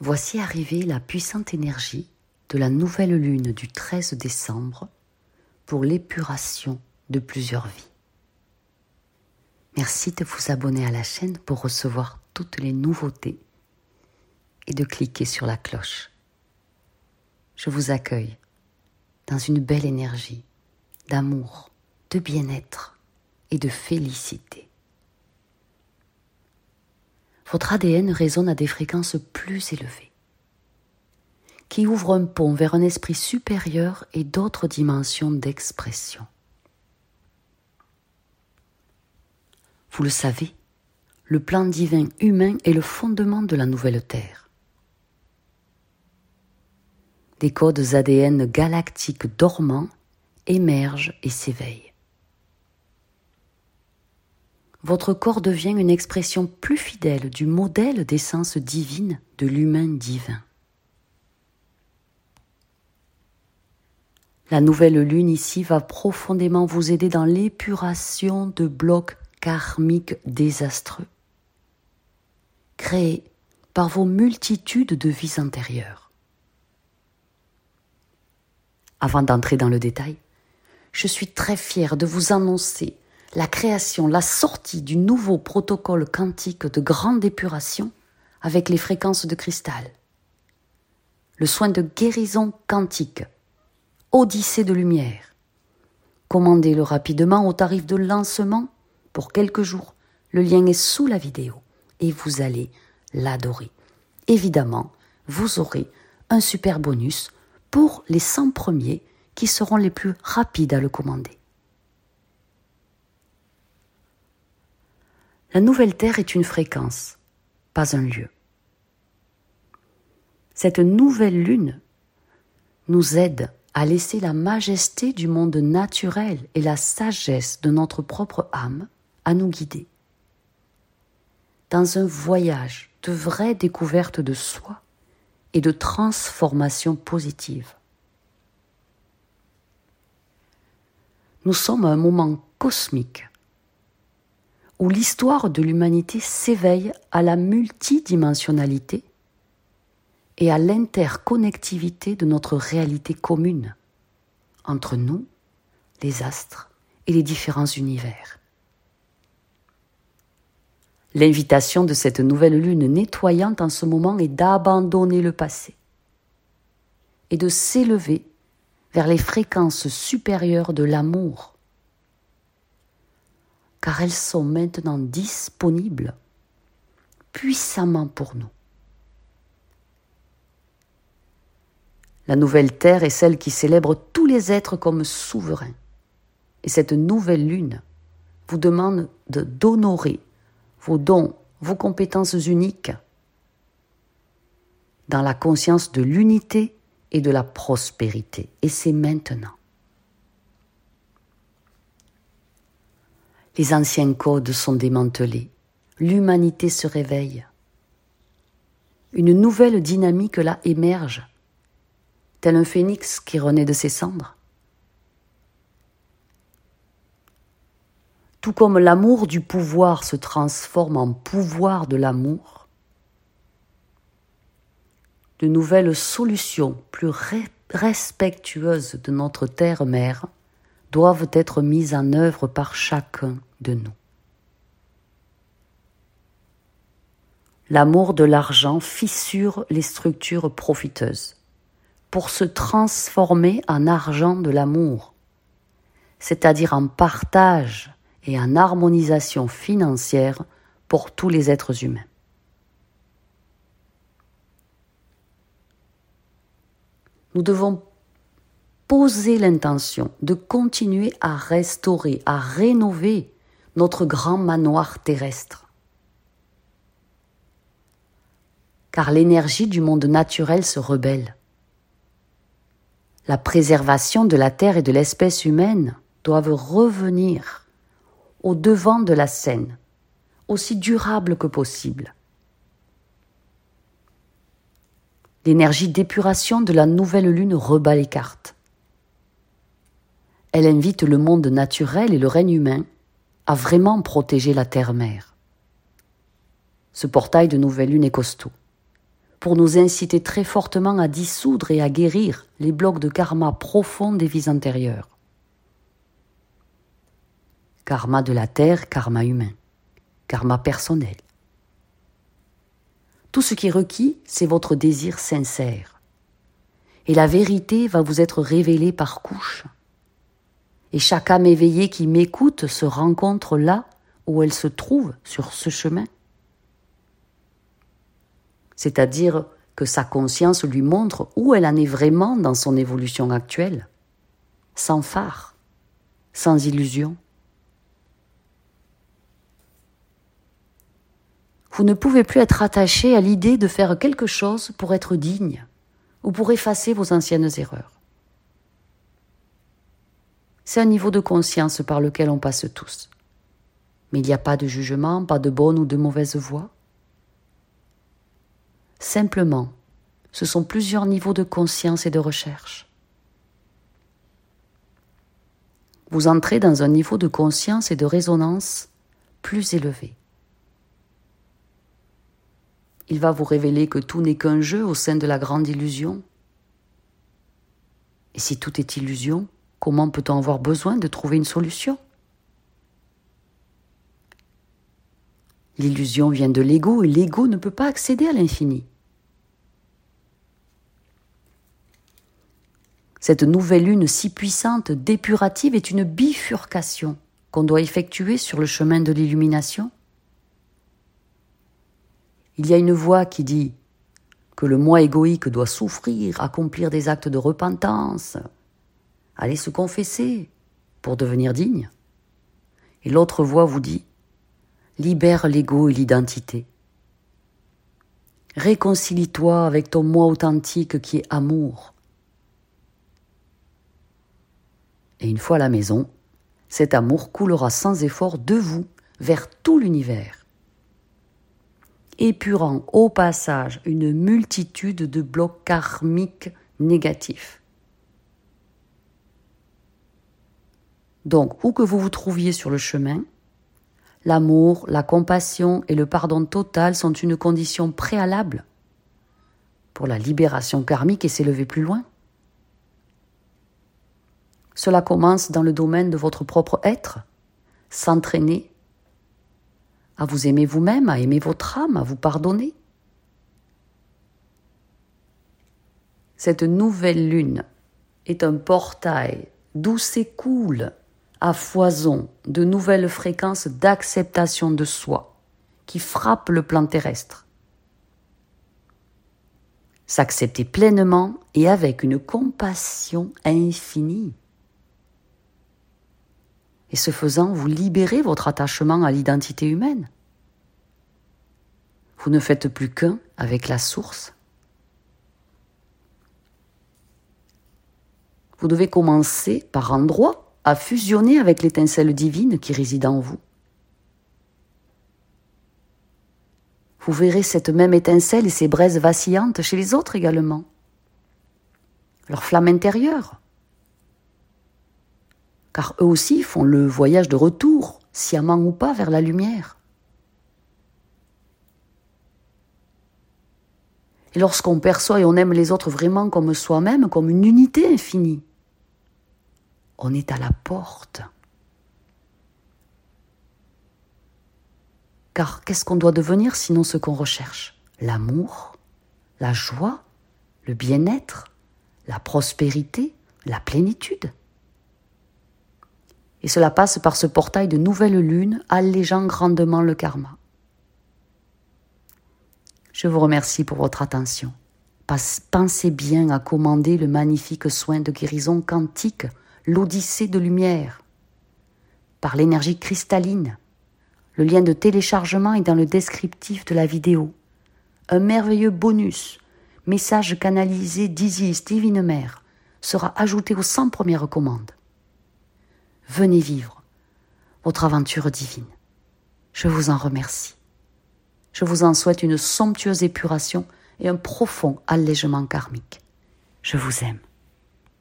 Voici arrivée la puissante énergie de la nouvelle lune du 13 décembre pour l'épuration de plusieurs vies. Merci de vous abonner à la chaîne pour recevoir toutes les nouveautés et de cliquer sur la cloche. Je vous accueille dans une belle énergie d'amour, de bien-être et de félicité. Votre ADN résonne à des fréquences plus élevées, qui ouvrent un pont vers un esprit supérieur et d'autres dimensions d'expression. Vous le savez, le plan divin humain est le fondement de la nouvelle Terre. Des codes ADN galactiques dormants émergent et s'éveillent. Votre corps devient une expression plus fidèle du modèle d'essence divine de l'humain divin. La nouvelle lune ici va profondément vous aider dans l'épuration de blocs karmiques désastreux, créés par vos multitudes de vies antérieures. Avant d'entrer dans le détail, je suis très fière de vous annoncer la création, la sortie du nouveau protocole quantique de grande épuration avec les fréquences de cristal. Le soin de guérison quantique, Odyssée de lumière. Commandez-le rapidement au tarif de lancement pour quelques jours. Le lien est sous la vidéo et vous allez l'adorer. Évidemment, vous aurez un super bonus pour les 100 premiers qui seront les plus rapides à le commander. La nouvelle Terre est une fréquence, pas un lieu. Cette nouvelle Lune nous aide à laisser la majesté du monde naturel et la sagesse de notre propre âme à nous guider. Dans un voyage de vraie découverte de soi et de transformation positive. Nous sommes à un moment cosmique où l'histoire de l'humanité s'éveille à la multidimensionnalité et à l'interconnectivité de notre réalité commune entre nous, les astres et les différents univers. L'invitation de cette nouvelle lune nettoyante en ce moment est d'abandonner le passé et de s'élever vers les fréquences supérieures de l'amour, car elles sont maintenant disponibles puissamment pour nous. La nouvelle terre est celle qui célèbre tous les êtres comme souverains. Et cette nouvelle lune vous demande d'honorer vos dons, vos compétences uniques, dans la conscience de l'unité et de la prospérité. Et c'est maintenant. Les anciens codes sont démantelés. L'humanité se réveille. Une nouvelle dynamique là émerge, tel un phénix qui renaît de ses cendres. Tout comme l'amour du pouvoir se transforme en pouvoir de l'amour, de nouvelles solutions plus respectueuses de notre terre-mère doivent être mises en œuvre par chacun de nous. L'amour de l'argent fissure les structures profiteuses pour se transformer en argent de l'amour, c'est-à-dire en partage et en harmonisation financière pour tous les êtres humains. Nous devons poser l'intention de continuer à restaurer, à rénover notre grand manoir terrestre. Car l'énergie du monde naturel se rebelle. La préservation de la Terre et de l'espèce humaine doivent revenir au devant de la scène, aussi durable que possible. L'énergie d'épuration de la nouvelle lune rebat les cartes. Elle invite le monde naturel et le règne humain à vraiment protéger la terre-mère. Ce portail de nouvelle lune est costaud. pour nous inciter très fortement à dissoudre et à guérir les blocs de karma profonds des vies antérieures. Karma de la terre, karma humain, karma personnel. Tout ce qui est requis, c'est votre désir sincère. Et la vérité va vous être révélée par couches. Et chaque âme éveillée qui m'écoute se rencontre là où elle se trouve sur ce chemin c'est-à-dire que sa conscience lui montre où elle en est vraiment dans son évolution actuelle, sans phare, sans illusion. Vous ne pouvez plus être attaché à l'idée de faire quelque chose pour être digne ou pour effacer vos anciennes erreurs. C'est un niveau de conscience par lequel on passe tous. Mais il n'y a pas de jugement, pas de bonne ou de mauvaise voie. Simplement, ce sont plusieurs niveaux de conscience et de recherche. Vous entrez dans un niveau de conscience et de résonance plus élevé. Il va vous révéler que tout n'est qu'un jeu au sein de la grande illusion. Et si tout est illusion, comment peut-on avoir besoin de trouver une solution? L'illusion vient de l'ego et l'ego ne peut pas accéder à l'infini. Cette nouvelle lune si puissante, dépurative, est une bifurcation qu'on doit effectuer sur le chemin de l'illumination. Il y a une voix qui dit que le moi égoïque doit souffrir, accomplir des actes de repentance, aller se confesser pour devenir digne. Et l'autre voix vous dit libère l'ego et l'identité. Réconcilie-toi avec ton moi authentique qui est amour. Et une fois à la maison, cet amour coulera sans effort de vous vers tout l'univers, épurant au passage une multitude de blocs karmiques négatifs. Donc, où que vous vous trouviez sur le chemin, L'amour, la compassion et le pardon total sont une condition préalable pour la libération karmique et s'élever plus loin. Cela commence dans le domaine de votre propre être, s'entraîner à vous aimer vous-même, à aimer votre âme, à vous pardonner. Cette nouvelle lune est un portail d'où s'écoule à foison de nouvelles fréquences d'acceptation de soi qui frappent le plan terrestre. S'accepter pleinement et avec une compassion infinie. Et ce faisant, vous libérez votre attachement à l'identité humaine. Vous ne faites plus qu'un avec la source. Vous devez commencer par endroit à fusionner avec l'étincelle divine qui réside en vous. Vous verrez cette même étincelle et ces braises vacillantes chez les autres également. Leur flamme intérieure. Car eux aussi font le voyage de retour, sciemment ou pas, vers la lumière. Et lorsqu'on perçoit et on aime les autres vraiment comme soi-même, comme une unité infinie, on est à la porte. Car qu'est-ce qu'on doit devenir sinon ce qu'on recherche? L'amour, la joie, le bien-être, la prospérité, la plénitude. Et cela passe par ce portail de nouvelle lune allégeant grandement le karma. Je vous remercie pour votre attention. Pensez bien à commander le magnifique soin de guérison quantique l'Odyssée de lumière par l'énergie cristalline. Le lien de téléchargement est dans le descriptif de la vidéo. Un merveilleux bonus, message canalisé d'Isis Divine Mère, sera ajouté aux 100 premières commandes. Venez vivre votre aventure divine. Je vous en remercie. Je vous en souhaite une somptueuse épuration et un profond allègement karmique. Je vous aime.